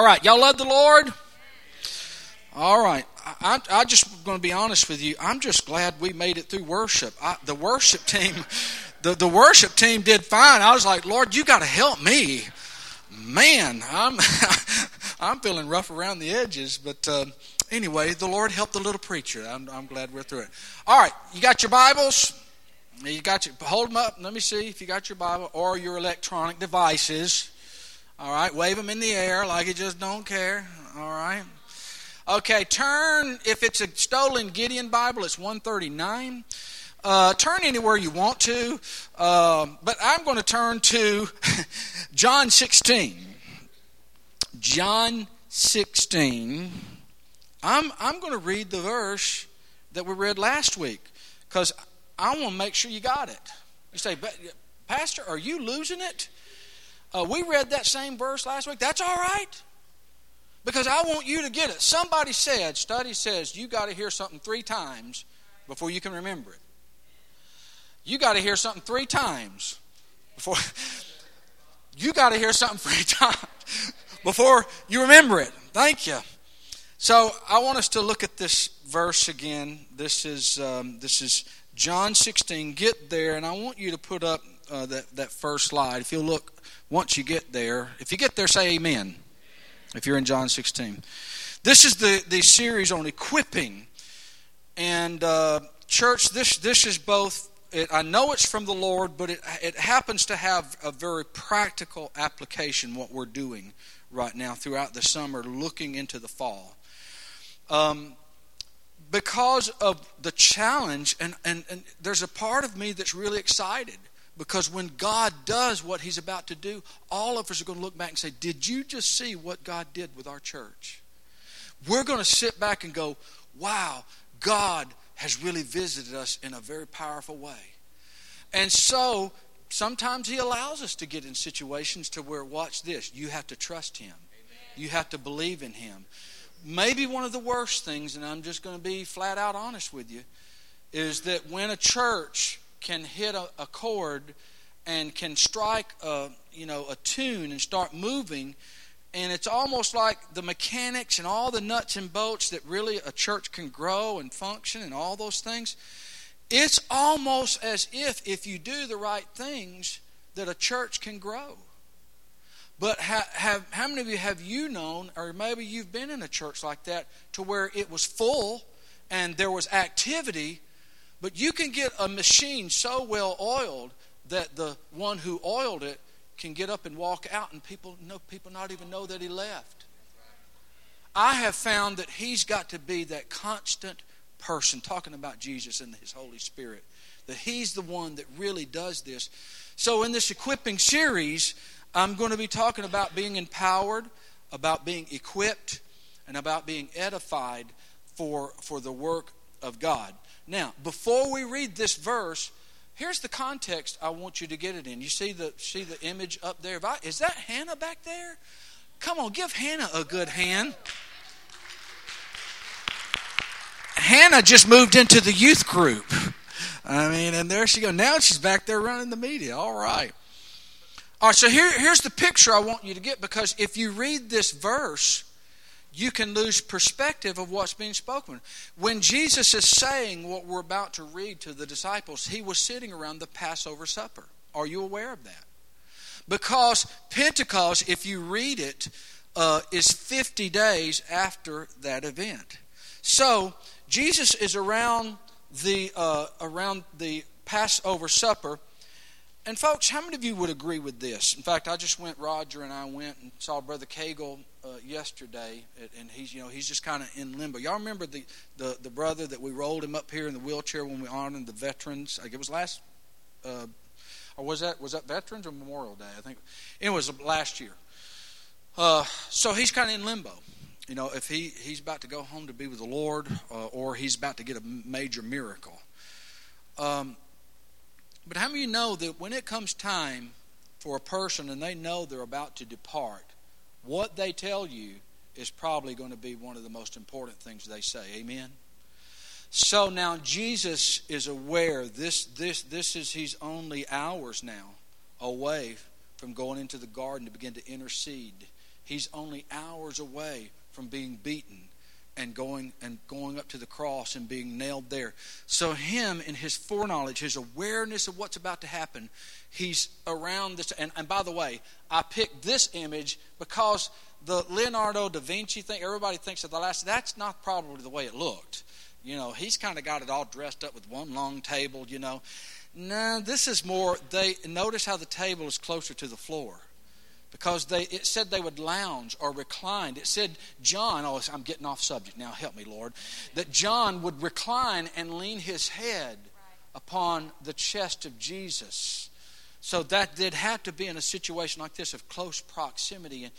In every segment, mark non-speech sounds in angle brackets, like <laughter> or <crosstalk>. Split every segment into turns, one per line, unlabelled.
All right, y'all love the Lord? All right. I, I, just going to be honest with you. I'm just glad we made it through worship. I, the worship team, <laughs> the, the worship team did fine. I was like, Lord, you got to help me. Man, I'm <laughs> I'm feeling rough around the edges, but uh, anyway, the Lord helped the little preacher. I'm, I'm glad we're through it. All right, you got your Bibles. You got your hold them up. Let me see if you got your Bible or your electronic devices. All right, wave them in the air like you just don't care. All right. Okay, turn if it's a stolen Gideon Bible, it's 139. Uh, turn anywhere you want to, uh, but I'm going to turn to <laughs> John 16. John 16. I'm I'm going to read the verse that we read last week because I want to make sure you got it. You say, Pastor, are you losing it? Uh, we read that same verse last week. That's all right. Because I want you to get it. Somebody said, study says, you got to hear something three times before you can remember it. You got to hear something three times before. <laughs> You got to hear something three <laughs> times before you remember it. Thank you. So I want us to look at this verse again. This is um, this is John 16. Get there, and I want you to put up uh, that that first slide. If you look once you get there, if you get there, say Amen. If you're in John 16, this is the the series on equipping, and uh, church. This this is both. It, I know it's from the Lord, but it it happens to have a very practical application. What we're doing right now throughout the summer, looking into the fall. Um, because of the challenge, and, and, and there's a part of me that's really excited because when God does what He's about to do, all of us are going to look back and say, Did you just see what God did with our church? We're going to sit back and go, Wow, God has really visited us in a very powerful way. And so sometimes He allows us to get in situations to where, watch this, you have to trust Him, you have to believe in Him maybe one of the worst things, and I'm just going to be flat out honest with you, is that when a church can hit a, a chord and can strike a you know a tune and start moving, and it's almost like the mechanics and all the nuts and bolts that really a church can grow and function and all those things. It's almost as if if you do the right things that a church can grow. But have, have, how many of you have you known, or maybe you've been in a church like that, to where it was full and there was activity, but you can get a machine so well oiled that the one who oiled it can get up and walk out, and people know people not even know that he left. I have found that he's got to be that constant person talking about Jesus and his Holy Spirit. That he's the one that really does this. So in this equipping series, I'm going to be talking about being empowered, about being equipped, and about being edified for, for the work of God. Now, before we read this verse, here's the context I want you to get it in. You see the see the image up there? Is that Hannah back there? Come on, give Hannah a good hand. Hannah just moved into the youth group. I mean, and there she goes. Now she's back there running the media. All right. All right, so here, here's the picture I want you to get because if you read this verse, you can lose perspective of what's being spoken. When Jesus is saying what we're about to read to the disciples, he was sitting around the Passover supper. Are you aware of that? Because Pentecost, if you read it, uh, is 50 days after that event. So Jesus is around the uh, around the Passover supper and folks, how many of you would agree with this? In fact, I just went. Roger and I went and saw Brother Cagle uh, yesterday, and he's you know he's just kind of in limbo. Y'all remember the, the the brother that we rolled him up here in the wheelchair when we honored the veterans? Like it was last, uh, or was that was that Veterans or Memorial Day? I think it was last year. Uh, so he's kind of in limbo. You know, if he he's about to go home to be with the Lord, uh, or he's about to get a major miracle. Um, but how many of you know that when it comes time for a person and they know they're about to depart, what they tell you is probably going to be one of the most important things they say. Amen. So now Jesus is aware this this this is he's only hours now away from going into the garden to begin to intercede He's only hours away from being beaten and going and going up to the cross and being nailed there. So him in his foreknowledge, his awareness of what's about to happen, he's around this and, and by the way, I picked this image because the Leonardo da Vinci thing, everybody thinks of the last that's not probably the way it looked. You know, he's kind of got it all dressed up with one long table, you know. No, this is more they notice how the table is closer to the floor because they it said they would lounge or recline. It said John, oh, I'm getting off subject now, help me, Lord, that John would recline and lean his head upon the chest of Jesus. So that did have to be in a situation like this of close proximity. And,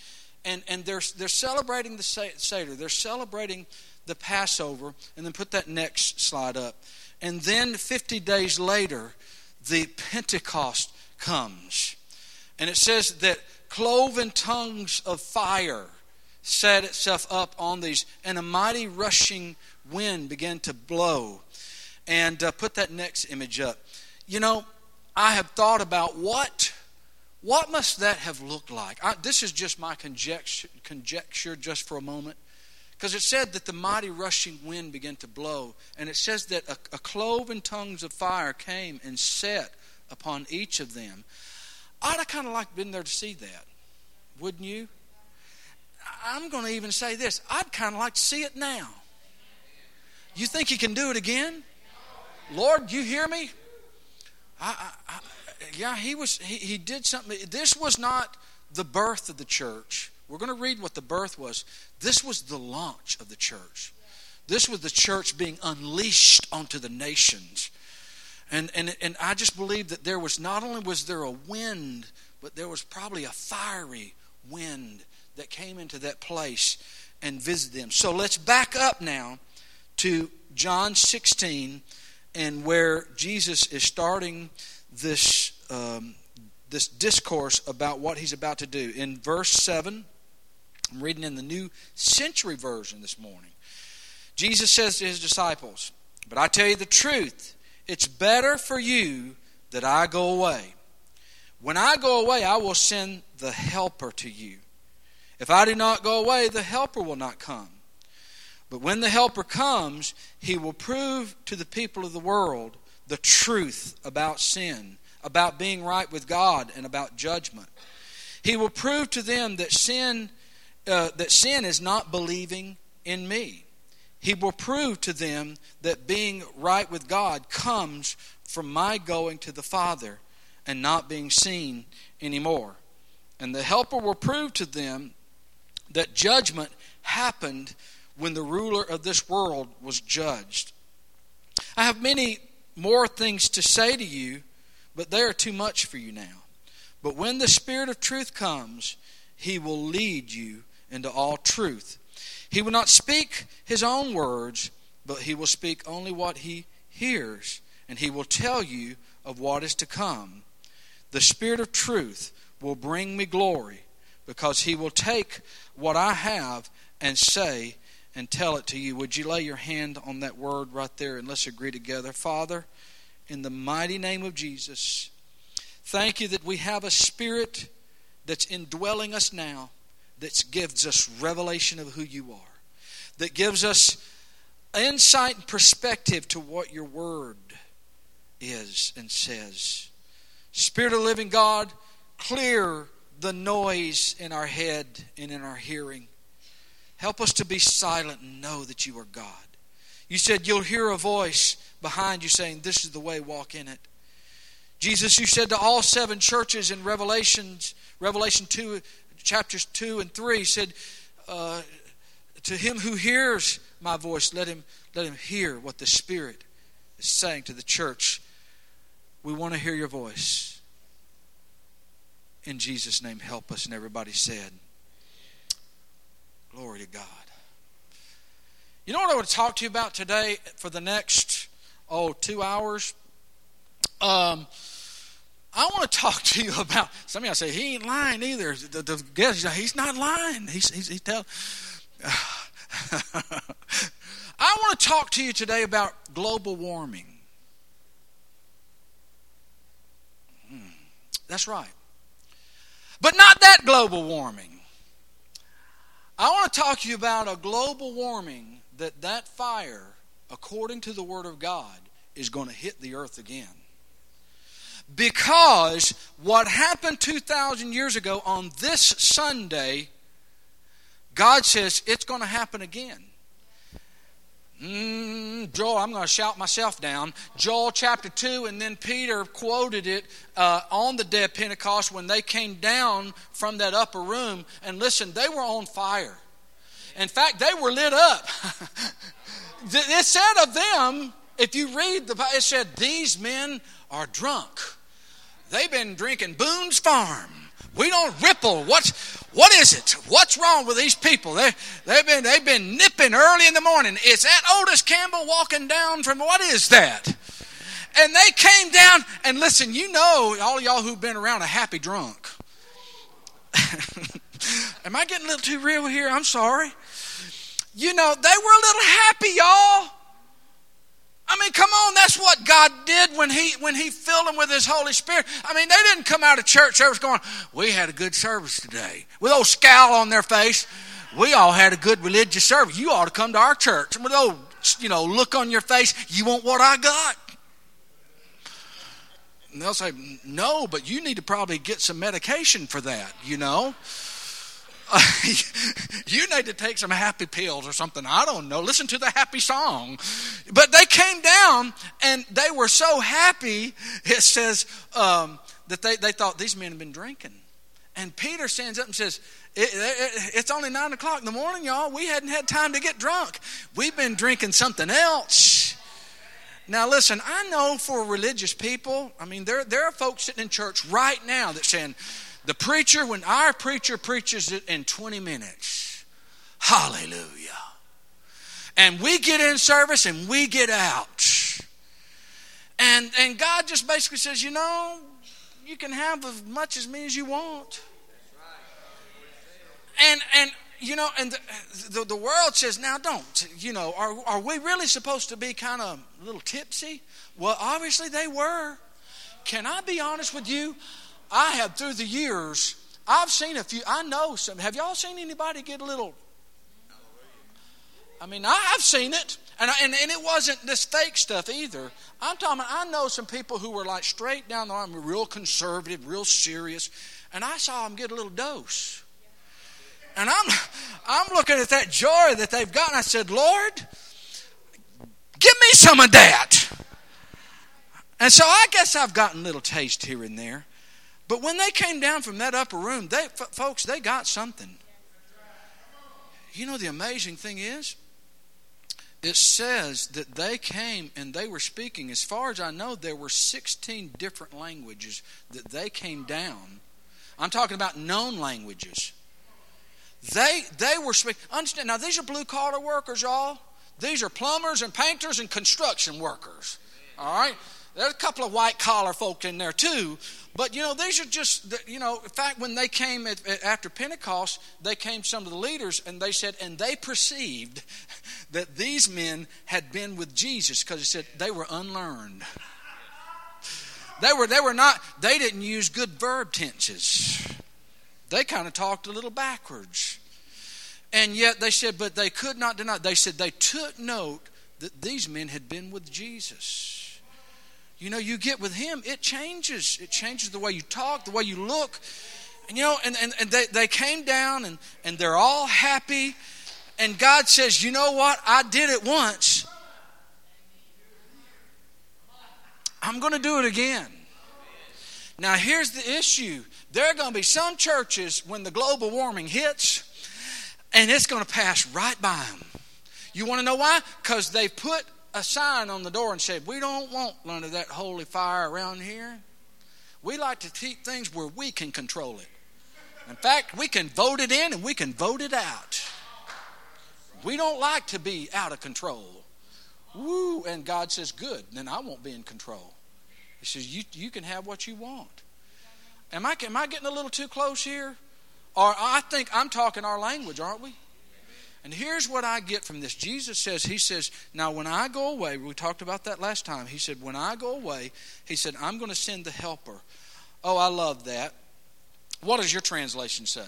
and, and they're, they're celebrating the Seder, they're celebrating the Passover, and then put that next slide up. And then 50 days later, the Pentecost comes. And it says that cloven tongues of fire set itself up on these, and a mighty rushing wind began to blow. And uh, put that next image up. You know, I have thought about what what must that have looked like? I, this is just my conjecture, conjecture just for a moment. Because it said that the mighty rushing wind began to blow, and it says that a, a cloven tongues of fire came and set upon each of them. I'd have kind of like been there to see that, wouldn't you? I'm going to even say this I'd kind of like to see it now. You think you can do it again? Lord, you hear me? I, I, I, yeah, he was. He, he did something. This was not the birth of the church. We're going to read what the birth was. This was the launch of the church. This was the church being unleashed onto the nations. And, and, and I just believe that there was not only was there a wind, but there was probably a fiery wind that came into that place and visited them. So let's back up now to John 16 and where Jesus is starting this, um, this discourse about what he's about to do. In verse 7, I'm reading in the New Century Version this morning. Jesus says to his disciples, But I tell you the truth, it's better for you that I go away. When I go away, I will send the Helper to you. If I do not go away, the Helper will not come. But when the Helper comes, he will prove to the people of the world the truth about sin, about being right with God, and about judgment. He will prove to them that sin uh, that sin is not believing in me. He will prove to them that being right with God comes from my going to the Father and not being seen anymore. And the Helper will prove to them that judgment happened when the ruler of this world was judged. I have many more things to say to you, but they are too much for you now. But when the Spirit of truth comes, he will lead you into all truth. He will not speak his own words, but he will speak only what he hears, and he will tell you of what is to come. The Spirit of truth will bring me glory, because he will take what I have and say and tell it to you. Would you lay your hand on that word right there and let's agree together? Father, in the mighty name of Jesus, thank you that we have a spirit that's indwelling us now that gives us revelation of who you are, that gives us insight and perspective to what your word is and says. Spirit of living God, clear the noise in our head and in our hearing. Help us to be silent and know that you are God. You said you'll hear a voice behind you saying, This is the way, walk in it. Jesus, you said to all seven churches in Revelations, Revelation 2 chapters 2 and 3 said, uh, To him who hears my voice, let him, let him hear what the Spirit is saying to the church. We want to hear your voice. In Jesus' name, help us. And everybody said, Glory to God. You know what I want to talk to you about today for the next, oh, two hours? Um, I want to talk to you about. Some of y'all say he ain't lying either. The, the guest, he's not lying. He's he's, he's tell. <laughs> I want to talk to you today about global warming. Hmm, that's right, but not that global warming. I want to talk to you about a global warming that that fire, according to the Word of God, is going to hit the earth again. Because what happened 2,000 years ago on this Sunday, God says it's going to happen again. Mm, Joel, I'm going to shout myself down. Joel chapter 2, and then Peter quoted it uh, on the day of Pentecost when they came down from that upper room. And listen, they were on fire. In fact, they were lit up. <laughs> it said of them, if you read the Bible, it said, These men are drunk. They've been drinking Boone's Farm. We don't ripple. What's what is it? What's wrong with these people? They they've been they've been nipping early in the morning. Is that Otis Campbell walking down from what is that? And they came down and listen, you know, all y'all who've been around a happy drunk. <laughs> Am I getting a little too real here? I'm sorry. You know, they were a little happy, y'all. I mean, come on, that's what God did when He when He filled them with His Holy Spirit. I mean, they didn't come out of church service going, We had a good service today. With old scowl on their face. We all had a good religious service. You ought to come to our church. With old, you know, look on your face, you want what I got. And they'll say, No, but you need to probably get some medication for that, you know. <laughs> you need to take some happy pills or something. I don't know. Listen to the happy song. But they came down and they were so happy, it says, um, that they, they thought these men had been drinking. And Peter stands up and says, it, it, It's only nine o'clock in the morning, y'all. We hadn't had time to get drunk. We've been drinking something else. Now, listen, I know for religious people, I mean, there, there are folks sitting in church right now that saying, the preacher, when our preacher preaches it in 20 minutes, hallelujah. And we get in service and we get out. And, and God just basically says, you know, you can have as much as me as you want. And, and you know, and the, the, the, world says, now don't, you know, are, are we really supposed to be kind of a little tipsy? Well, obviously they were. Can I be honest with you? I have through the years, I've seen a few, I know some. Have y'all seen anybody get a little? I mean, I've seen it. And, and, and it wasn't this fake stuff either. I'm talking, I know some people who were like straight down the line, real conservative, real serious. And I saw them get a little dose. And I'm, I'm looking at that joy that they've got, and I said, Lord, give me some of that. And so I guess I've gotten a little taste here and there. But when they came down from that upper room, they, f- folks, they got something. You know, the amazing thing is, it says that they came and they were speaking. As far as I know, there were 16 different languages that they came down. I'm talking about known languages. They they were speaking. Understand now? These are blue collar workers, y'all. These are plumbers and painters and construction workers. All right. There's a couple of white collar folk in there too, but you know, these are just, you know, in fact, when they came at, after Pentecost, they came some of the leaders and they said, and they perceived <laughs> that these men had been with Jesus because he said they were unlearned. They were, they were not, they didn't use good verb tenses. They kind of talked a little backwards. And yet they said, but they could not deny. They said they took note that these men had been with Jesus you know, you get with him, it changes. It changes the way you talk, the way you look. And you know, and, and, and they, they came down and, and they're all happy. And God says, you know what? I did it once. I'm going to do it again. Now, here's the issue there are going to be some churches when the global warming hits, and it's going to pass right by them. You want to know why? Because they've put a sign on the door and said, We don't want none of that holy fire around here. We like to keep things where we can control it. In fact, we can vote it in and we can vote it out. We don't like to be out of control. Woo! And God says, Good, then I won't be in control. He says, You, you can have what you want. Am I, am I getting a little too close here? Or I think I'm talking our language, aren't we? And here's what I get from this. Jesus says, He says, Now when I go away, we talked about that last time. He said, When I go away, He said, I'm going to send the helper. Oh, I love that. What does your translation say?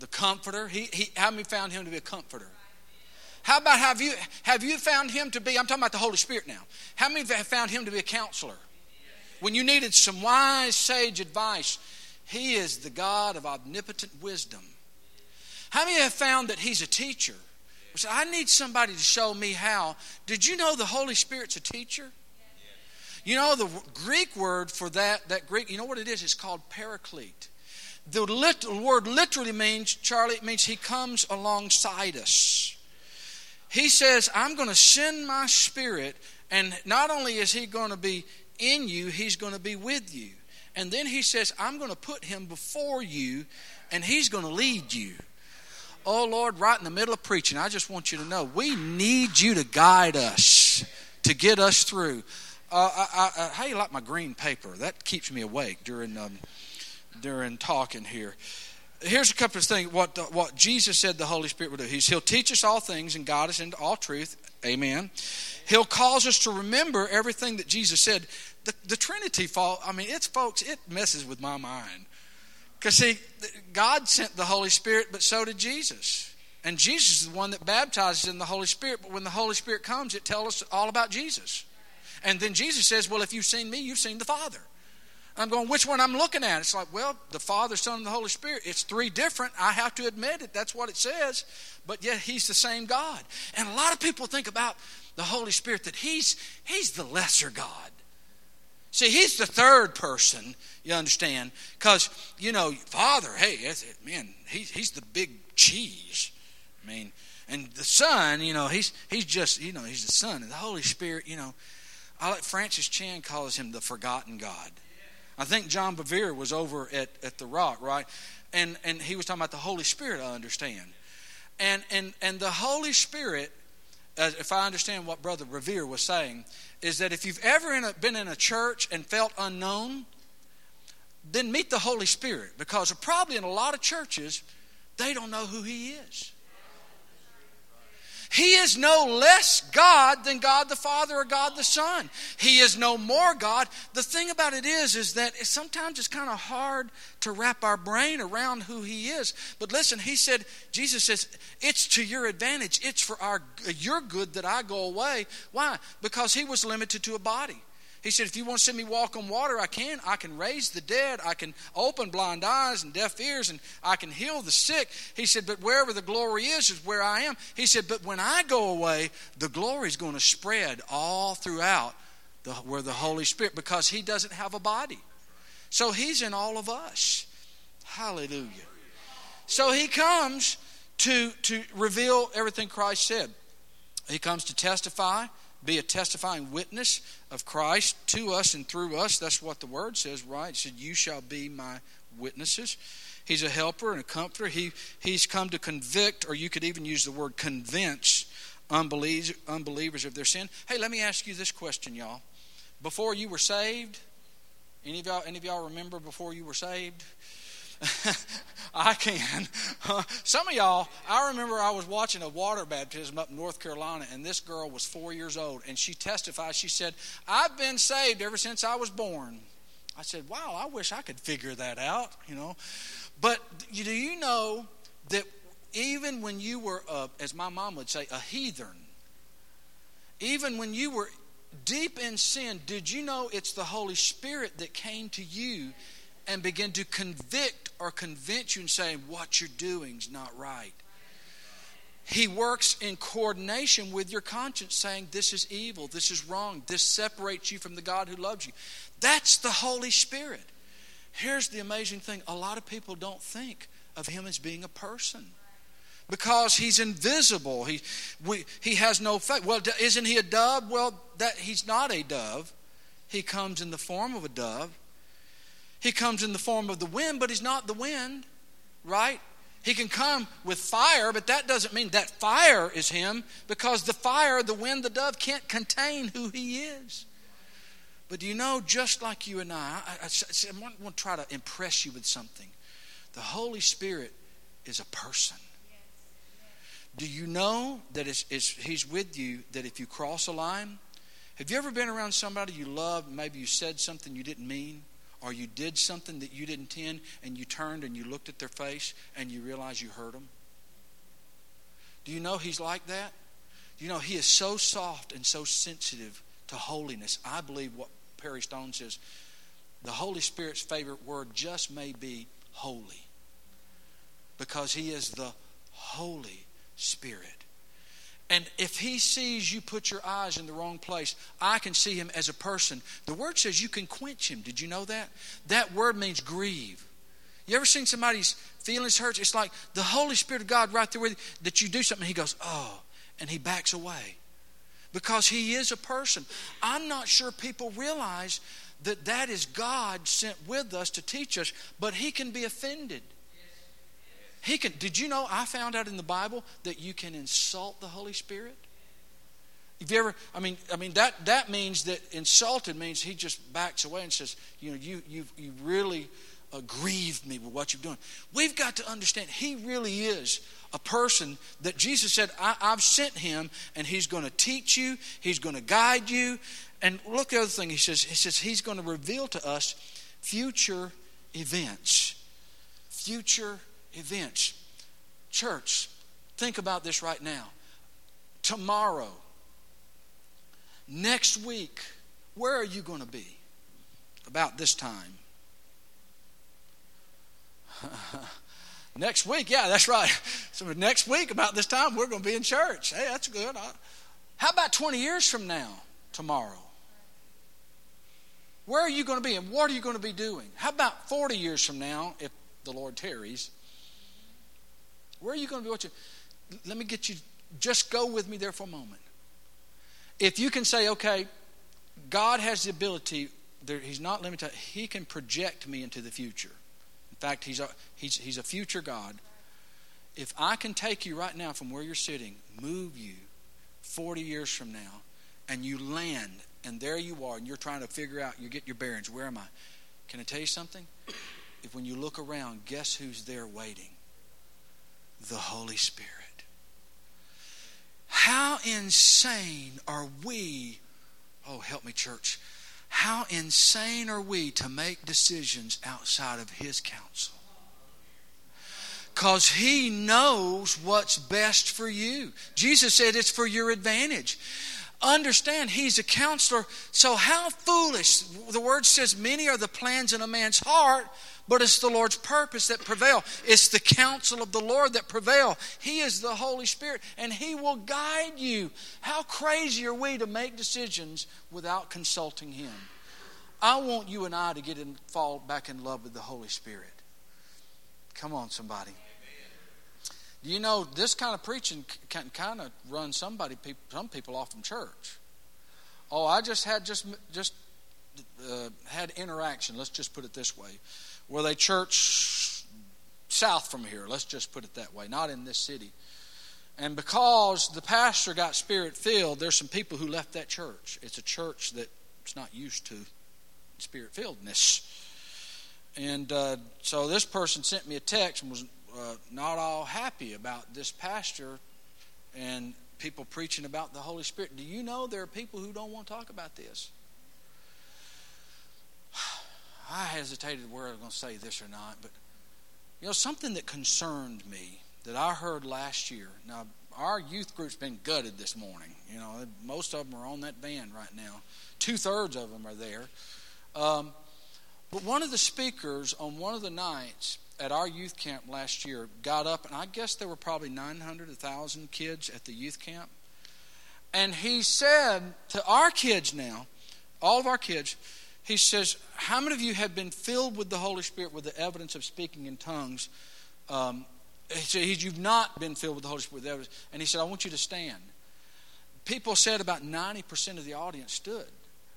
the comforter. He, he, how many found him to be a comforter? How about have you have you found him to be? I'm talking about the Holy Spirit now. How many have found him to be a counselor? When you needed some wise, sage advice, he is the God of omnipotent wisdom. How many have found that he's a teacher? I need somebody to show me how. Did you know the Holy Spirit's a teacher? You know the Greek word for that that Greek. You know what it is? It's called paraclete. The lit, word literally means Charlie. It means he comes alongside us. He says, "I'm going to send my Spirit, and not only is he going to be in you, he's going to be with you." And then he says, "I'm going to put him before you, and he's going to lead you." Oh Lord, right in the middle of preaching, I just want you to know we need you to guide us to get us through. Uh, I, I, how you like my green paper? That keeps me awake during um, during talking here. Here's a couple of things. What what Jesus said the Holy Spirit will do. He's He'll teach us all things and guide us into all truth. Amen. He'll cause us to remember everything that Jesus said. The, the Trinity fall. I mean, it's folks. It messes with my mind because see, God sent the Holy Spirit, but so did Jesus. And Jesus is the one that baptizes in the Holy Spirit. But when the Holy Spirit comes, it tells us all about Jesus. And then Jesus says, Well, if you've seen me, you've seen the Father. I'm going, which one I'm looking at? It's like, well, the Father, Son, and the Holy Spirit. It's three different. I have to admit it. That's what it says. But yet He's the same God. And a lot of people think about the Holy Spirit that He's He's the lesser God. See, He's the third person, you understand? Because, you know, Father, hey, that's it, man, he's, he's the big cheese. I mean, and the Son, you know, he's he's just, you know, he's the Son. And the Holy Spirit, you know, I like Francis Chan calls him the forgotten God. I think John Bevere was over at, at the Rock, right? And and he was talking about the Holy Spirit. I understand, and and and the Holy Spirit, if I understand what Brother Bevere was saying, is that if you've ever in a, been in a church and felt unknown, then meet the Holy Spirit because probably in a lot of churches they don't know who He is. He is no less God than God the Father or God the Son. He is no more God. The thing about it is, is that sometimes it's kind of hard to wrap our brain around who He is. But listen, He said, Jesus says, it's to your advantage. It's for our your good that I go away. Why? Because He was limited to a body. He said, If you want to see me walk on water, I can. I can raise the dead. I can open blind eyes and deaf ears, and I can heal the sick. He said, But wherever the glory is, is where I am. He said, But when I go away, the glory is going to spread all throughout the, where the Holy Spirit, because He doesn't have a body. So He's in all of us. Hallelujah. So He comes to, to reveal everything Christ said. He comes to testify be a testifying witness of Christ to us and through us. That's what the word says, right? It said, You shall be my witnesses. He's a helper and a comforter. He, he's come to convict, or you could even use the word convince unbelievers, unbelievers of their sin. Hey, let me ask you this question, y'all. Before you were saved, any of y'all, any of y'all remember before you were saved? <laughs> I can. <laughs> some of y'all, I remember I was watching a water baptism up in North Carolina, and this girl was four years old, and she testified. She said, I've been saved ever since I was born. I said, Wow, I wish I could figure that out, you know. But do you know that even when you were, a, as my mom would say, a heathen, even when you were deep in sin, did you know it's the Holy Spirit that came to you and begin to convict or convince you and say what you're doing is not right. He works in coordination with your conscience, saying, This is evil, this is wrong, this separates you from the God who loves you. That's the Holy Spirit. Here's the amazing thing a lot of people don't think of Him as being a person because He's invisible. He, we, he has no face. Well, isn't He a dove? Well, that, He's not a dove. He comes in the form of a dove. He comes in the form of the wind, but he's not the wind, right? He can come with fire, but that doesn't mean that fire is him because the fire, the wind, the dove can't contain who he is. But do you know, just like you and I, I, I, I want to try to impress you with something. The Holy Spirit is a person. Do you know that it's, it's, He's with you, that if you cross a line, have you ever been around somebody you love, maybe you said something you didn't mean? Or you did something that you didn't intend and you turned and you looked at their face and you realized you hurt them? Do you know He's like that? You know He is so soft and so sensitive to holiness? I believe what Perry Stone says the Holy Spirit's favorite word just may be holy because He is the Holy Spirit. And if he sees you put your eyes in the wrong place, I can see him as a person. The word says you can quench him. Did you know that? That word means grieve. You ever seen somebody's feelings hurt? It's like the Holy Spirit of God right there with you, that you do something, he goes, oh, and he backs away. Because he is a person. I'm not sure people realize that that is God sent with us to teach us, but he can be offended. He can. Did you know I found out in the Bible that you can insult the Holy Spirit? Have you ever? I mean, I mean that that means that insulted means he just backs away and says, you know, you you you really uh, grieved me with what you're doing. We've got to understand he really is a person that Jesus said, I, have sent him and he's going to teach you, he's going to guide you. And look the other thing he says, he says he's going to reveal to us future events. Future events. Church, think about this right now. Tomorrow, next week, where are you going to be about this time? <laughs> next week, yeah, that's right. <laughs> So next week, about this time, we're going to be in church. Hey, that's good. How about 20 years from now, tomorrow? Where are you going to be and what are you going to be doing? How about 40 years from now, if the Lord tarries? Where are you going to be watching? Let me get you, just go with me there for a moment. If you can say, okay, God has the ability, there, He's not limited, He can project me into the future. In fact, He's a, he's, he's a future God. If I can take you right now from where you're sitting, move you 40 years from now, and you land, and there you are, and you're trying to figure out, you get your bearings, where am I? Can I tell you something? If when you look around, guess who's there waiting? The Holy Spirit. How insane are we? Oh, help me, church. How insane are we to make decisions outside of His counsel? Because He knows what's best for you. Jesus said it's for your advantage. Understand, He's a counselor. So, how foolish. The word says, Many are the plans in a man's heart, but it's the Lord's purpose that prevail. It's the counsel of the Lord that prevail. He is the Holy Spirit, and He will guide you. How crazy are we to make decisions without consulting Him? I want you and I to get and fall back in love with the Holy Spirit. Come on, somebody. Do you know this kind of preaching can kind of run somebody, some people off from church? Oh, I just had just just uh, had interaction. Let's just put it this way were they church south from here? Let's just put it that way, not in this city. And because the pastor got spirit filled, there's some people who left that church. It's a church that's not used to spirit filledness. And uh, so this person sent me a text and was uh, not all happy about this pastor and people preaching about the Holy Spirit. Do you know there are people who don't want to talk about this? I hesitated where I was going to say this or not, but you know, something that concerned me that I heard last year. Now, our youth group's been gutted this morning. You know, most of them are on that van right now. Two thirds of them are there. Um, but one of the speakers on one of the nights at our youth camp last year got up, and I guess there were probably 900, 1,000 kids at the youth camp. And he said to our kids now, all of our kids, he says, How many of you have been filled with the Holy Spirit with the evidence of speaking in tongues? Um, he said, You've not been filled with the Holy Spirit with evidence. And he said, I want you to stand. People said about 90% of the audience stood.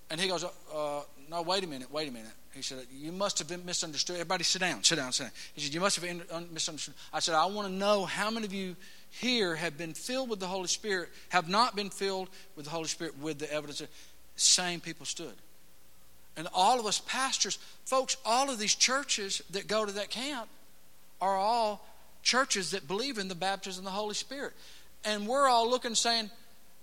And he goes, uh, No, wait a minute, wait a minute. He said, You must have been misunderstood. Everybody sit down, sit down, sit down. He said, You must have misunderstood. I said, I want to know how many of you here have been filled with the Holy Spirit, have not been filled with the Holy Spirit with the evidence. Same people stood. And all of us pastors, folks, all of these churches that go to that camp are all churches that believe in the baptism of the Holy Spirit. And we're all looking saying,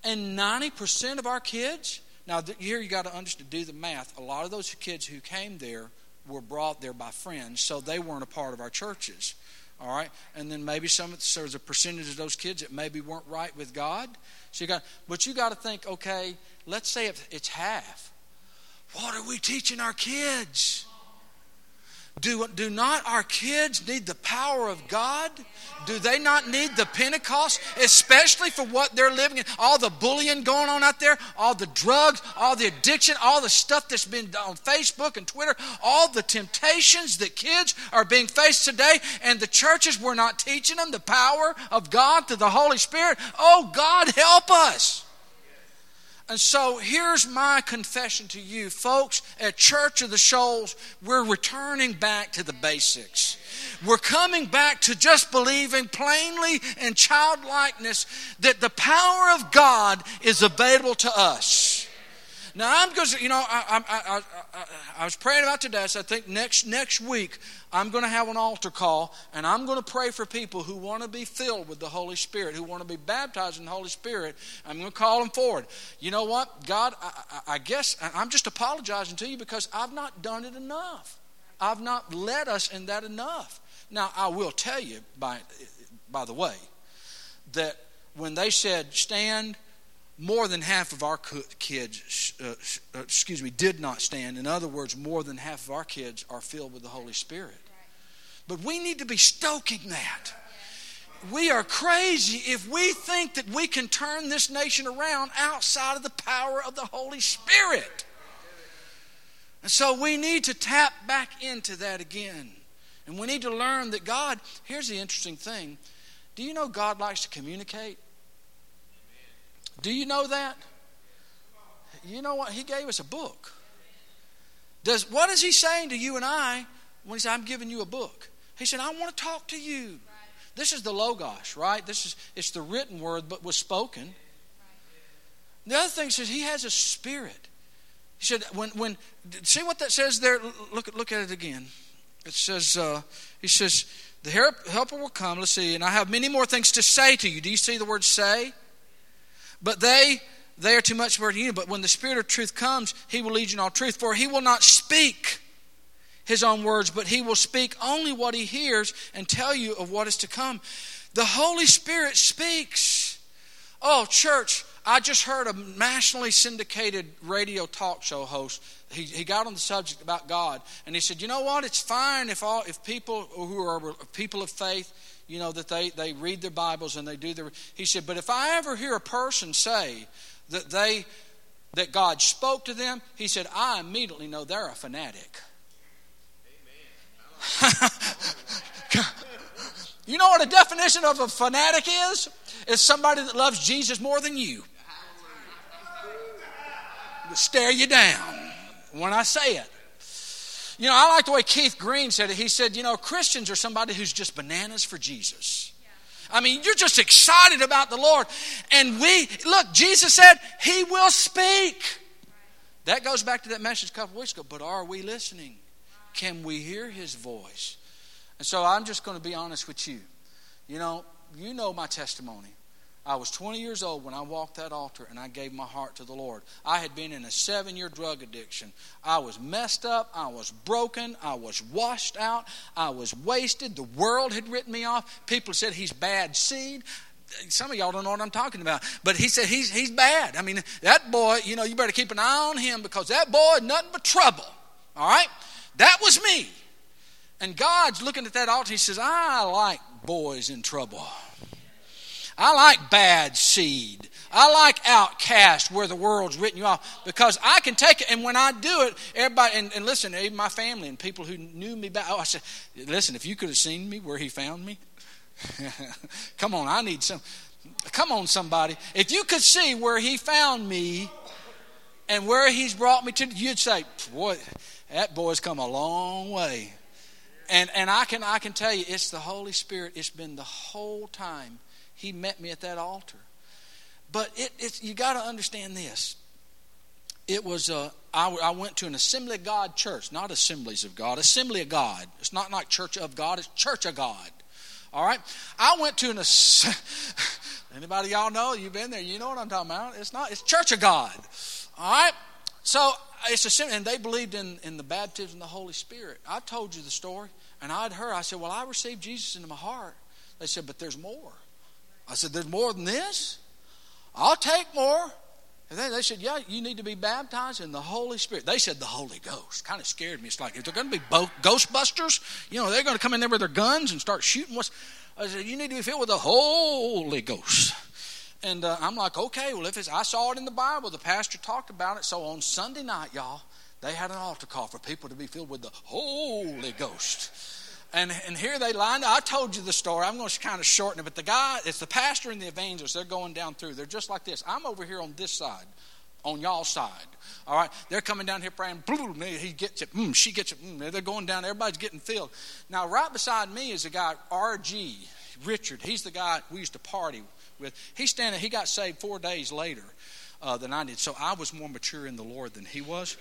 and 90% of our kids, now here you got to understand, do the math. A lot of those kids who came there were brought there by friends, so they weren't a part of our churches. All right, and then maybe some so there's a percentage of those kids that maybe weren't right with God. So you got, but you got to think, okay, let's say it's half. What are we teaching our kids? Do, do not our kids need the power of God? Do they not need the Pentecost, especially for what they're living in? All the bullying going on out there, all the drugs, all the addiction, all the stuff that's been on Facebook and Twitter, all the temptations that kids are being faced today, and the churches were not teaching them the power of God through the Holy Spirit. Oh, God, help us. And so here's my confession to you, folks. At Church of the Shoals, we're returning back to the basics. We're coming back to just believing plainly in childlikeness that the power of God is available to us. Now I'm going to, you know, I, I, I, I, was praying about today. So I think next next week I'm going to have an altar call, and I'm going to pray for people who want to be filled with the Holy Spirit, who want to be baptized in the Holy Spirit. I'm going to call them forward. You know what, God? I, I guess I'm just apologizing to you because I've not done it enough. I've not led us in that enough. Now I will tell you, by by the way, that when they said stand more than half of our kids, uh, uh, excuse me, did not stand. In other words, more than half of our kids are filled with the Holy Spirit. But we need to be stoking that. We are crazy if we think that we can turn this nation around outside of the power of the Holy Spirit. And so we need to tap back into that again. And we need to learn that God, here's the interesting thing. Do you know God likes to communicate? Do you know that? You know what? He gave us a book. Does what is he saying to you and I when he said, I'm giving you a book? He said, I want to talk to you. This is the Logos, right? This is it's the written word but was spoken. The other thing says he has a spirit. He said, when when see what that says there? Look look at it again. It says uh, he says the helper will come. Let's see, and I have many more things to say to you. Do you see the word say? But they they are too much for you. But when the Spirit of truth comes, he will lead you in all truth. For he will not speak his own words, but he will speak only what he hears and tell you of what is to come. The Holy Spirit speaks. Oh, church, I just heard a nationally syndicated radio talk show host. He, he got on the subject about God, and he said, "You know what? It's fine if all if people who are people of faith you know, that they, they read their Bibles and they do their. He said, but if I ever hear a person say that they that God spoke to them, he said, I immediately know they're a fanatic. <laughs> you know what a definition of a fanatic is? It's somebody that loves Jesus more than you. Stare you down when I say it. You know, I like the way Keith Green said it. He said, you know, Christians are somebody who's just bananas for Jesus. I mean, you're just excited about the Lord. And we, look, Jesus said, He will speak. That goes back to that message a couple weeks ago. But are we listening? Can we hear His voice? And so I'm just going to be honest with you. You know, you know my testimony. I was 20 years old when I walked that altar and I gave my heart to the Lord. I had been in a seven year drug addiction. I was messed up. I was broken. I was washed out. I was wasted. The world had written me off. People said he's bad seed. Some of y'all don't know what I'm talking about. But he said he's, he's bad. I mean, that boy, you know, you better keep an eye on him because that boy is nothing but trouble. All right? That was me. And God's looking at that altar. He says, I like boys in trouble. I like bad seed. I like outcast where the world's written you off because I can take it. And when I do it, everybody, and, and listen, even my family and people who knew me back, oh, I said, listen, if you could have seen me where he found me, <laughs> come on, I need some. Come on, somebody. If you could see where he found me and where he's brought me to, you'd say, boy, that boy's come a long way. And, and I, can, I can tell you, it's the Holy Spirit. It's been the whole time he met me at that altar. But it, it's, you got to understand this. It was, uh, I, I went to an Assembly of God church, not Assemblies of God, Assembly of God. It's not like Church of God, it's Church of God. All right? I went to an <laughs> Anybody y'all know? You've been there. You know what I'm talking about. It's not. It's Church of God. All right? so it's a and they believed in, in the baptism of the Holy Spirit. I told you the story, and I'd heard. I said, "Well, I received Jesus into my heart." They said, "But there's more." I said, "There's more than this. I'll take more." And they, they said, "Yeah, you need to be baptized in the Holy Spirit." They said the Holy Ghost. Kind of scared me. It's like, if they're going to be bo- Ghostbusters, you know, they're going to come in there with their guns and start shooting. What's? I said, "You need to be filled with the Holy Ghost." And uh, I'm like, okay, well, if it's, I saw it in the Bible, the pastor talked about it. So on Sunday night, y'all, they had an altar call for people to be filled with the Holy Ghost. And, and here they lined up. I told you the story. I'm going to kind of shorten it. But the guy, it's the pastor and the evangelist. They're going down through. They're just like this. I'm over here on this side, on y'all side. All right. They're coming down here praying. Boom, he gets it. Mm, she gets it. Mm, they're going down. Everybody's getting filled. Now, right beside me is a guy, R.G. Richard. He's the guy we used to party with. He's standing, he got saved four days later uh, than I did. So I was more mature in the Lord than he was.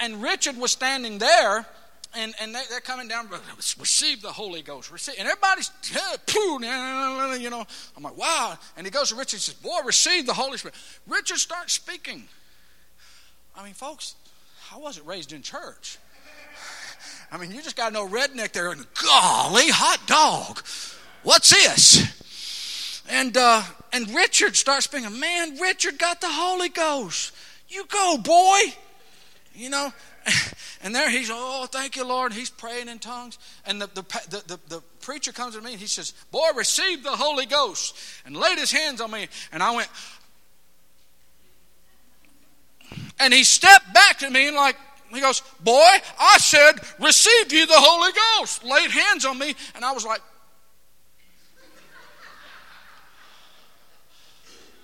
And Richard was standing there, and, and they, are coming down, receive the Holy Ghost. Receive, and everybody's, you know, I'm like, wow. And he goes to Richard and says, boy, receive the Holy Spirit. Richard starts speaking. I mean, folks, I wasn't raised in church. I mean, you just got no redneck there, and golly, hot dog. What's this? And uh, and Richard starts speaking. Man, Richard got the Holy Ghost. You go, boy. You know. <laughs> And there he's, oh, thank you, Lord. He's praying in tongues. And the, the, the, the, the preacher comes to me and he says, Boy, receive the Holy Ghost. And laid his hands on me. And I went, and he stepped back to me and like, he goes, Boy, I said, receive you the Holy Ghost. Laid hands on me. And I was like,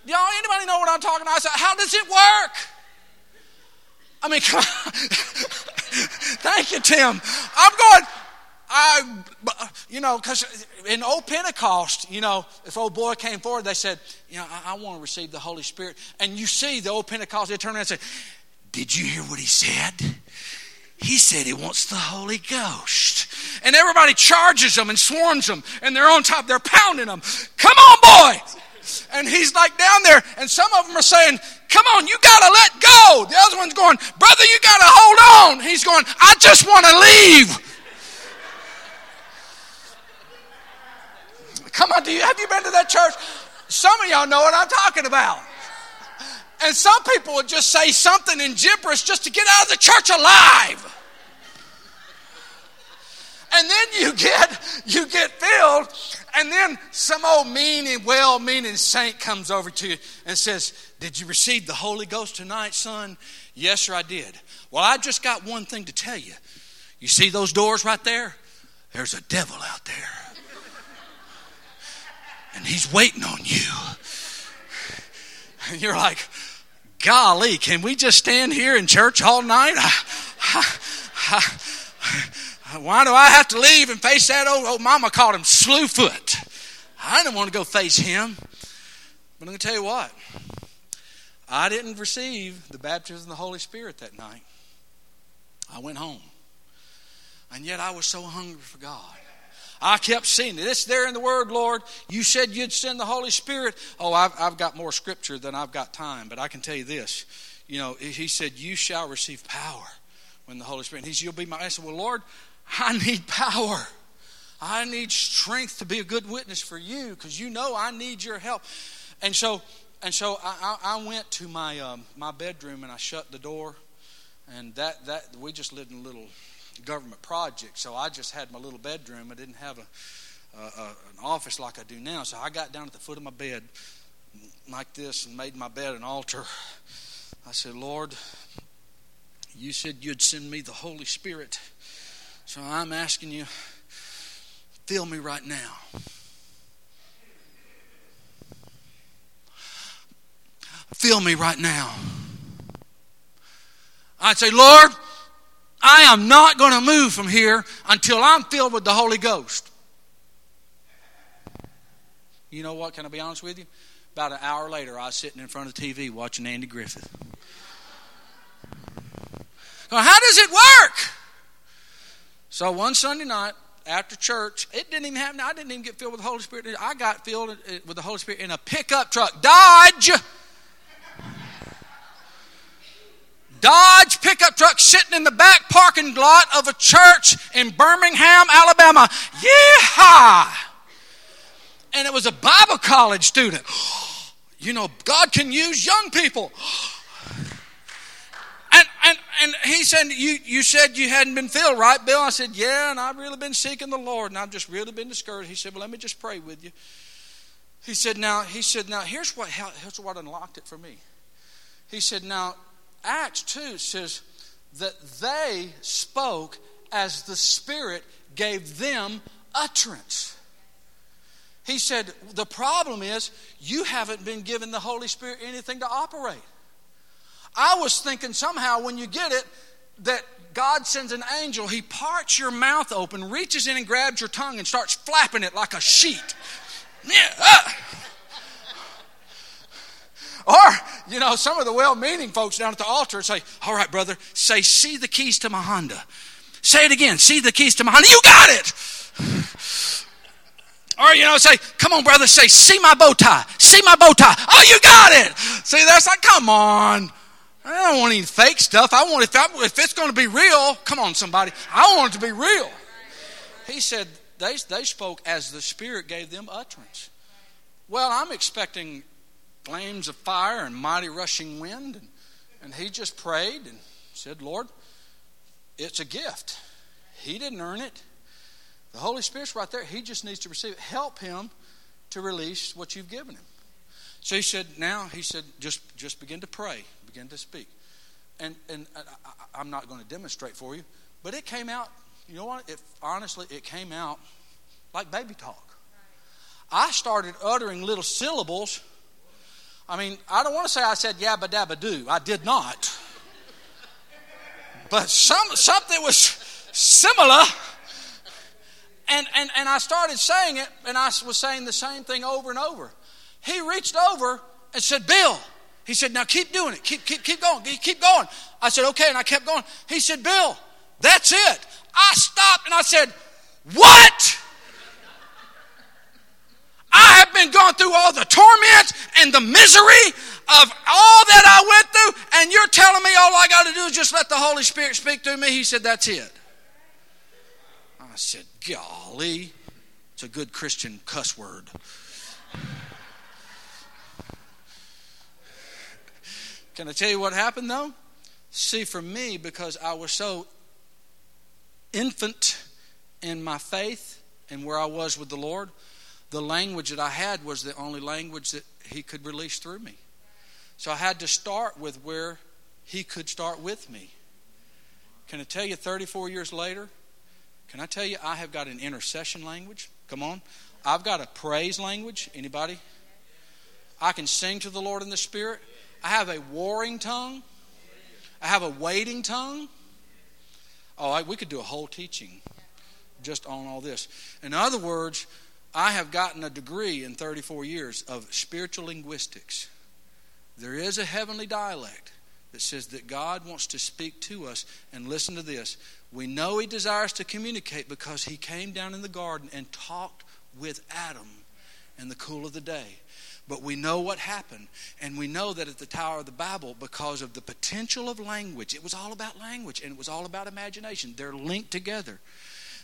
Y'all, anybody know what I'm talking about? I said, How does it work? I mean, <laughs> <laughs> thank you, Tim. I'm going, I, you know, because in old Pentecost, you know, if old boy came forward, they said, you know, I, I want to receive the Holy Spirit. And you see the old Pentecost, they turn around and say, Did you hear what he said? He said he wants the Holy Ghost. And everybody charges them and swarms them, and they're on top, they're pounding them. Come on, boy! And he's like down there, and some of them are saying, Come on, you gotta let go. The other one's going, Brother, you gotta hold on. He's going, I just want to leave. Come on, do you have you been to that church? Some of y'all know what I'm talking about. And some people would just say something in gibberish just to get out of the church alive. And then you get you get filled and then some old meaning, well meaning saint comes over to you and says, Did you receive the Holy Ghost tonight, son? Yes, sir, I did. Well, I just got one thing to tell you. You see those doors right there? There's a devil out there. And he's waiting on you. And you're like, golly, can we just stand here in church all night? Uh, why do I have to leave and face that old, old mama called him Slewfoot? I didn't want to go face him. But I'm going to tell you what. I didn't receive the baptism of the Holy Spirit that night. I went home. And yet I was so hungry for God. I kept seeing it. It's there in the Word, Lord. You said you'd send the Holy Spirit. Oh, I've, I've got more scripture than I've got time, but I can tell you this. You know, He said, You shall receive power when the Holy Spirit. He said, You'll be my. I said, Well, Lord, I need power. I need strength to be a good witness for you because you know I need your help. And so, and so I, I went to my um, my bedroom and I shut the door, and that that we just lived in a little government project, so I just had my little bedroom. I didn't have a, a, a an office like I do now. So I got down at the foot of my bed like this and made my bed an altar. I said, Lord, you said you'd send me the Holy Spirit. So I'm asking you, fill me right now. Fill me right now. I'd say, Lord, I am not going to move from here until I'm filled with the Holy Ghost. You know what? Can I be honest with you? About an hour later, I was sitting in front of the TV watching Andy Griffith. Now, how does it work? So one Sunday night after church, it didn't even happen. I didn't even get filled with the Holy Spirit. I got filled uh, with the Holy Spirit in a pickup truck, Dodge. Dodge pickup truck sitting in the back parking lot of a church in Birmingham, Alabama. Yeah! And it was a Bible college student. <gasps> You know, God can use young people. And, and, he said, you, you said you hadn't been filled, right, Bill? I said, Yeah, and I've really been seeking the Lord, and I've just really been discouraged. He said, Well, let me just pray with you. He said, Now, he said, now here's what, here's what unlocked it for me. He said, Now, Acts 2 says that they spoke as the Spirit gave them utterance. He said, The problem is you haven't been given the Holy Spirit anything to operate. I was thinking somehow when you get it, that God sends an angel, he parts your mouth open, reaches in and grabs your tongue and starts flapping it like a sheet. Yeah. Uh. Or, you know, some of the well meaning folks down at the altar say, All right, brother, say, See the keys to my Honda. Say it again, see the keys to my Honda. You got it. Or, you know, say, Come on, brother, say, See my bow tie. See my bow tie. Oh, you got it. See, that's like, Come on. I don't want any fake stuff. I want, if, I, if it's going to be real, come on, somebody. I want it to be real. He said, they, they spoke as the Spirit gave them utterance. Well, I'm expecting flames of fire and mighty rushing wind. And, and he just prayed and said, Lord, it's a gift. He didn't earn it. The Holy Spirit's right there. He just needs to receive it. Help him to release what you've given him. So he said, now, he said, just, just begin to pray, begin to speak. And, and I, am not going to demonstrate for you, but it came out, you know what? It, honestly, it came out like baby talk. I started uttering little syllables I mean, I don't want to say I said yabba dabba do. I did not. But some, something was similar. And, and, and I started saying it, and I was saying the same thing over and over. He reached over and said, Bill, he said, now keep doing it. Keep, keep, keep going. Keep going. I said, okay. And I kept going. He said, Bill, that's it. I stopped and I said, what? I have been going through all the torment and the misery of all that I went through, and you're telling me all I got to do is just let the Holy Spirit speak through me? He said, That's it. I said, Golly, it's a good Christian cuss word. Can I tell you what happened though? See, for me, because I was so infant in my faith and where I was with the Lord, the language that I had was the only language that He could release through me. So I had to start with where He could start with me. Can I tell you, 34 years later, can I tell you, I have got an intercession language? Come on. I've got a praise language. Anybody? I can sing to the Lord in the Spirit. I have a warring tongue. I have a waiting tongue. Oh, I, we could do a whole teaching just on all this. In other words, I have gotten a degree in 34 years of spiritual linguistics. There is a heavenly dialect that says that God wants to speak to us. And listen to this we know He desires to communicate because He came down in the garden and talked with Adam in the cool of the day. But we know what happened. And we know that at the Tower of the Babel, because of the potential of language, it was all about language and it was all about imagination. They're linked together.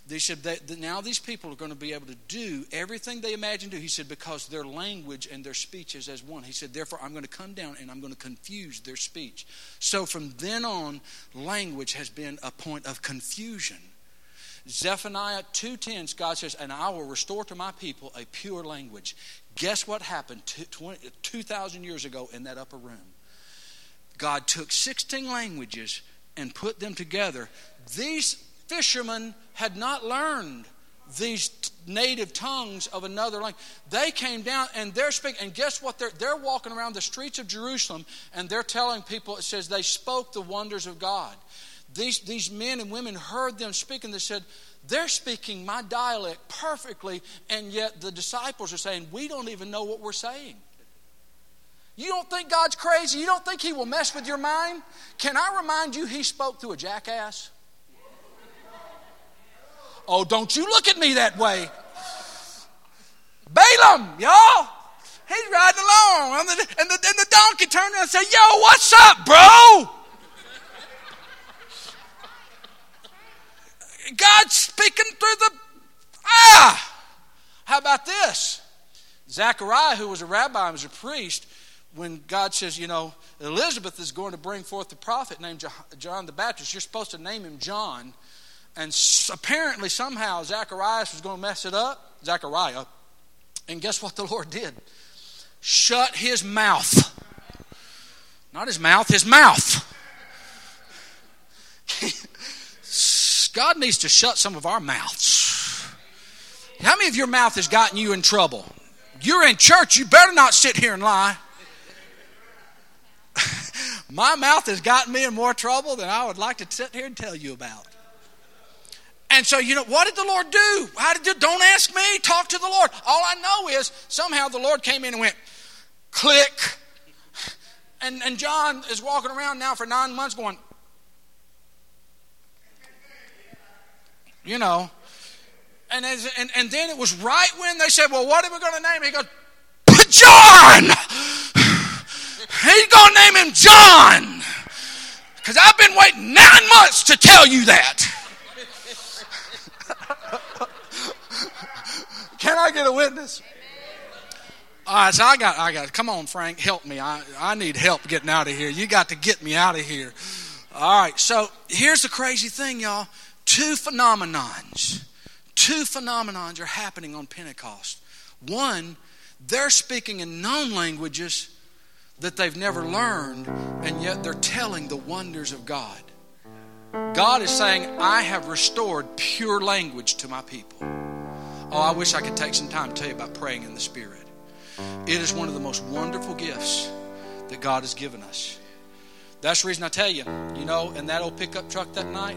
They said that now these people are going to be able to do everything they imagine to. He said, because their language and their speech is as one. He said, therefore, I'm going to come down and I'm going to confuse their speech. So from then on, language has been a point of confusion. Zephaniah 2.10, God says, and I will restore to my people a pure language. Guess what happened 2,000 years ago in that upper room? God took 16 languages and put them together. These fishermen had not learned these native tongues of another language. They came down and they're speaking, and guess what? They're, they're walking around the streets of Jerusalem and they're telling people, it says they spoke the wonders of God. These, these men and women heard them speaking. They said, they're speaking my dialect perfectly, and yet the disciples are saying, we don't even know what we're saying. You don't think God's crazy? You don't think He will mess with your mind? Can I remind you, He spoke through a jackass? Oh, don't you look at me that way. Balaam, y'all. He's riding along. And the, and the, and the donkey turned around and said, Yo, what's up, bro? God's speaking through the ah. How about this? Zechariah, who was a rabbi and was a priest, when God says, you know, Elizabeth is going to bring forth a prophet named John the Baptist, you're supposed to name him John. And apparently, somehow, Zacharias was going to mess it up. Zechariah. And guess what the Lord did? Shut his mouth. Not his mouth, his mouth. <laughs> God needs to shut some of our mouths. How many of your mouth has gotten you in trouble? You're in church, you better not sit here and lie. <laughs> My mouth has gotten me in more trouble than I would like to sit here and tell you about. And so, you know, what did the Lord do? How did you, don't ask me, talk to the Lord. All I know is somehow the Lord came in and went, click. And, and John is walking around now for nine months going, you know. And, as, and, and then it was right when they said, well, what are we going to name him? He goes, John! <sighs> He's going to name him John. Because I've been waiting nine months to tell you that. <laughs> Can I get a witness? All right, so I got, I got. Come on, Frank, help me. I, I need help getting out of here. You got to get me out of here. All right, so here's the crazy thing, y'all. Two phenomenons, two phenomenons are happening on Pentecost. One, they're speaking in known languages that they've never learned, and yet they're telling the wonders of God. God is saying, I have restored pure language to my people. Oh, I wish I could take some time to tell you about praying in the Spirit. It is one of the most wonderful gifts that God has given us. That's the reason I tell you, you know, in that old pickup truck that night,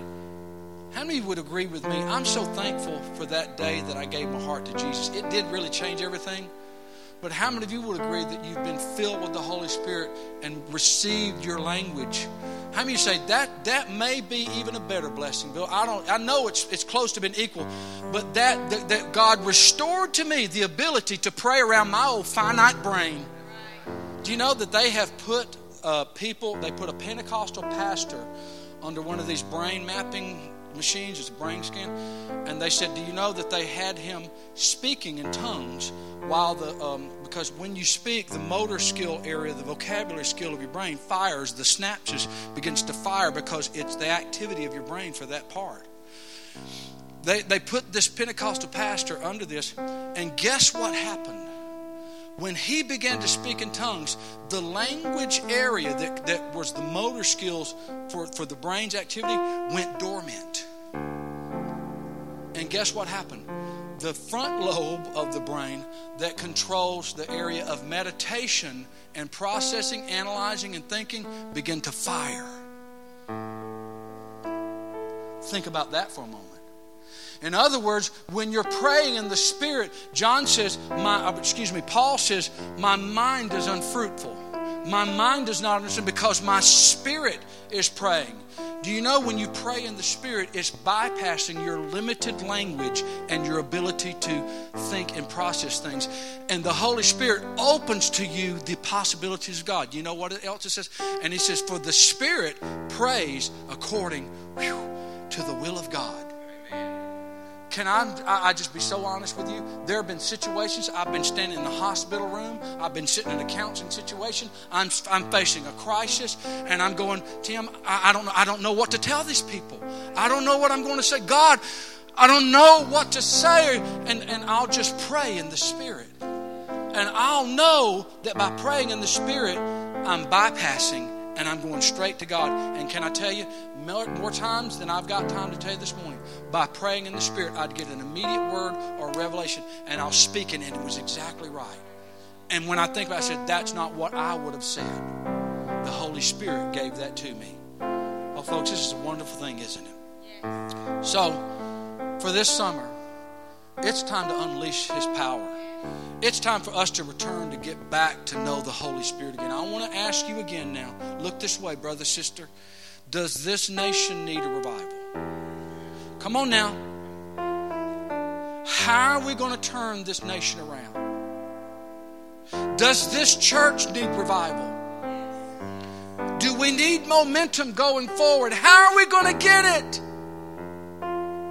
how many would agree with me? I'm so thankful for that day that I gave my heart to Jesus. It did really change everything. But how many of you would agree that you've been filled with the Holy Spirit and received your language? How many say that that may be even a better blessing, Bill? I don't I know it's it's close to being equal, but that, that, that God restored to me the ability to pray around my old finite brain. Do you know that they have put uh, people, they put a Pentecostal pastor under one of these brain mapping machines, it's a brain scan. And they said, Do you know that they had him speaking in tongues while the, um, because when you speak, the motor skill area, the vocabulary skill of your brain fires, the synapses begins to fire because it's the activity of your brain for that part. They, they put this Pentecostal pastor under this, and guess what happened? When he began to speak in tongues, the language area that, that was the motor skills for, for the brain's activity went dormant. And guess what happened? The front lobe of the brain that controls the area of meditation and processing, analyzing, and thinking began to fire. Think about that for a moment. In other words, when you're praying in the Spirit, John says, my, uh, excuse me, Paul says, my mind is unfruitful. My mind does not understand because my spirit is praying. Do you know when you pray in the Spirit, it's bypassing your limited language and your ability to think and process things. And the Holy Spirit opens to you the possibilities of God. You know what else it says? And He says, For the Spirit prays according whew, to the will of God. Can I, I just be so honest with you? There have been situations I've been standing in the hospital room, I've been sitting in a counseling situation, I'm, I'm facing a crisis, and I'm going, Tim, I, I, don't know, I don't know what to tell these people. I don't know what I'm going to say. God, I don't know what to say, and, and I'll just pray in the Spirit. And I'll know that by praying in the Spirit, I'm bypassing and I'm going straight to God. And can I tell you, more, more, times than I've got time to tell you this morning, by praying in the Spirit, I'd get an immediate word or revelation, and I'll speak it, and it was exactly right. And when I think about it, I said, that's not what I would have said. The Holy Spirit gave that to me. Oh, folks, this is a wonderful thing, isn't it? So, for this summer, it's time to unleash His power. It's time for us to return to get back to know the Holy Spirit again. I want to ask you again now. Look this way, brother, sister. Does this nation need a revival? Come on now. How are we going to turn this nation around? Does this church need revival? Do we need momentum going forward? How are we going to get it?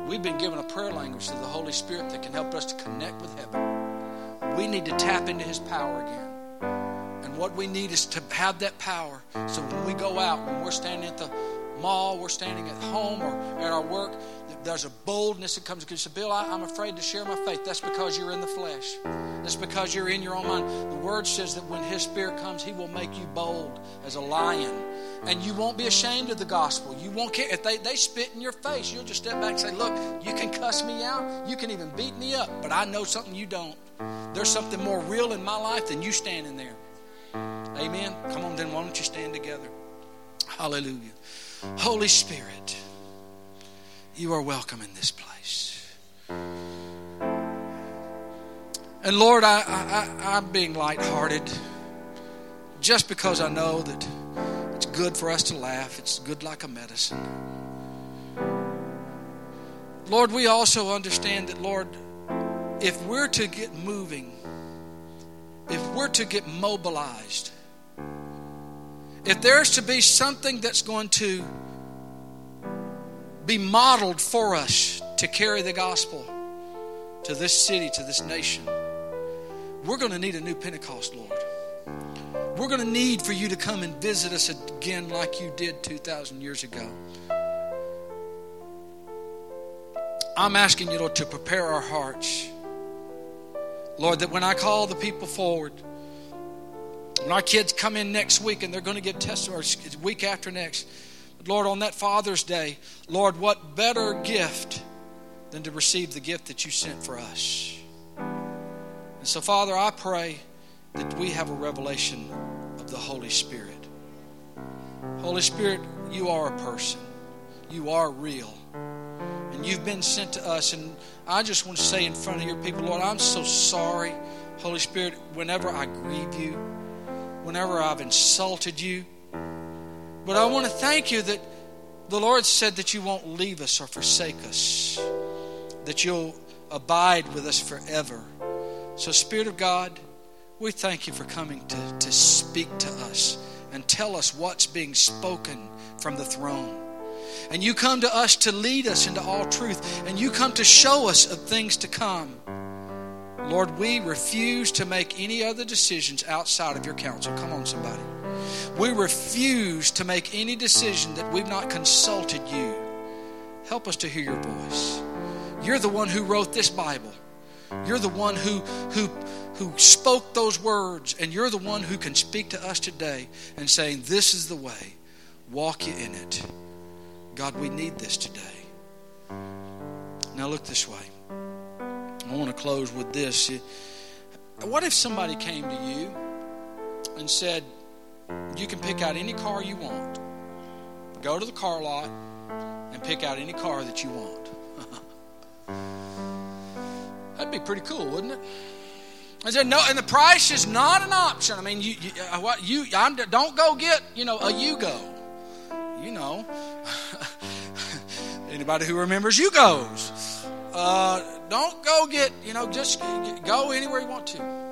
We've been given a prayer language through the Holy Spirit that can help us to connect with heaven. We need to tap into His power again. And what we need is to have that power so when we go out, when we're standing at the mall, we're standing at home or at our work, there's a boldness that comes because Bill, I, am afraid to share my faith. That's because you're in the flesh. That's because you're in your own mind. The word says that when His Spirit comes, He will make you bold as a lion. And you won't be ashamed of the gospel. You won't care. If they, they spit in your face, you'll just step back and say, Look, you can cuss me out. You can even beat me up, but I know something you don't. There's something more real in my life than you standing there. Amen. Come on, then, why don't you stand together? Hallelujah. Holy Spirit, you are welcome in this place. And Lord, I, I, I'm being lighthearted just because I know that it's good for us to laugh. It's good like a medicine. Lord, we also understand that, Lord, if we're to get moving, if we're to get mobilized, if there's to be something that's going to be modeled for us to carry the gospel to this city, to this nation, we're going to need a new Pentecost, Lord. We're going to need for you to come and visit us again like you did 2,000 years ago. I'm asking you, Lord, to prepare our hearts. Lord, that when I call the people forward, when our kids come in next week and they're going to give testimony, week after next, Lord, on that Father's Day, Lord, what better gift than to receive the gift that you sent for us? And so, Father, I pray that we have a revelation of the Holy Spirit. Holy Spirit, you are a person, you are real. And you've been sent to us. And I just want to say in front of your people, Lord, I'm so sorry, Holy Spirit, whenever I grieve you whenever I've insulted you. But I want to thank you that the Lord said that you won't leave us or forsake us, that you'll abide with us forever. So, Spirit of God, we thank you for coming to, to speak to us and tell us what's being spoken from the throne. And you come to us to lead us into all truth, and you come to show us of things to come. Lord, we refuse to make any other decisions outside of your counsel. Come on, somebody. We refuse to make any decision that we've not consulted you. Help us to hear your voice. You're the one who wrote this Bible. You're the one who, who, who spoke those words, and you're the one who can speak to us today and saying, This is the way. Walk you in it. God, we need this today. Now look this way. I want to close with this. What if somebody came to you and said, You can pick out any car you want, go to the car lot, and pick out any car that you want? <laughs> That'd be pretty cool, wouldn't it? I said, no, and the price is not an option. I mean, you, you, uh, what you, I'm, don't go get, you know, a Yugo. You know, <laughs> anybody who remembers Yugos. Uh, don't go get, you know, just go anywhere you want to.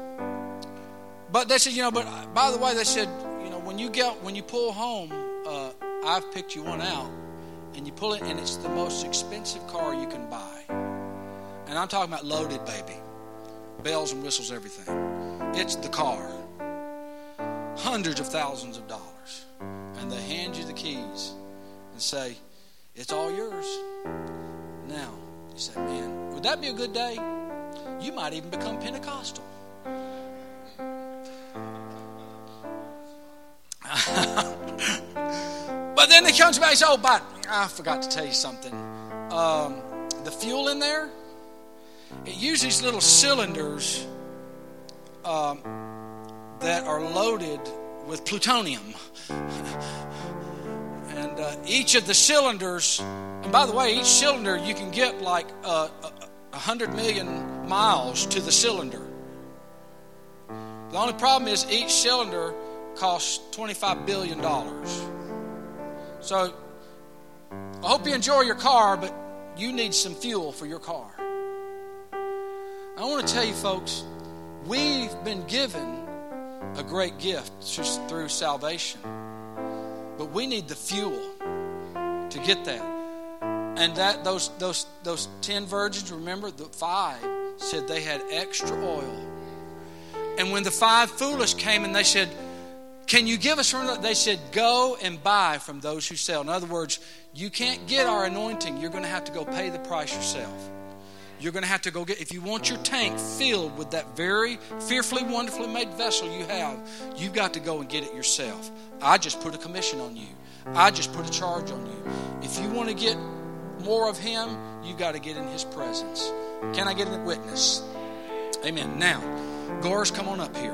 But they said, you know, but by the way, they said, when you get, when you pull home, uh, I've picked you one out, and you pull it, and it's the most expensive car you can buy. And I'm talking about loaded, baby, bells and whistles, everything. It's the car, hundreds of thousands of dollars, and they hand you the keys and say, "It's all yours." Now, you say, man, would that be a good day? You might even become Pentecostal. Comes back and says, oh, but I forgot to tell you something. Um, the fuel in there, it uses little cylinders um, that are loaded with plutonium. and uh, each of the cylinders and by the way, each cylinder you can get like uh, a hundred million miles to the cylinder. The only problem is each cylinder costs $25 billion. So I hope you enjoy your car, but you need some fuel for your car. I want to tell you, folks, we've been given a great gift just through salvation, but we need the fuel to get that. And that those those those ten virgins, remember the five said they had extra oil. And when the five foolish came and they said, Can you give us from that? They said, Go and buy from those who sell. In other words, you can't get our anointing. You're going to have to go pay the price yourself. You're going to have to go get, if you want your tank filled with that very fearfully, wonderfully made vessel you have, you've got to go and get it yourself. I just put a commission on you, I just put a charge on you. If you want to get more of Him, you've got to get in His presence. Can I get a witness? Amen. Now, Gores, come on up here.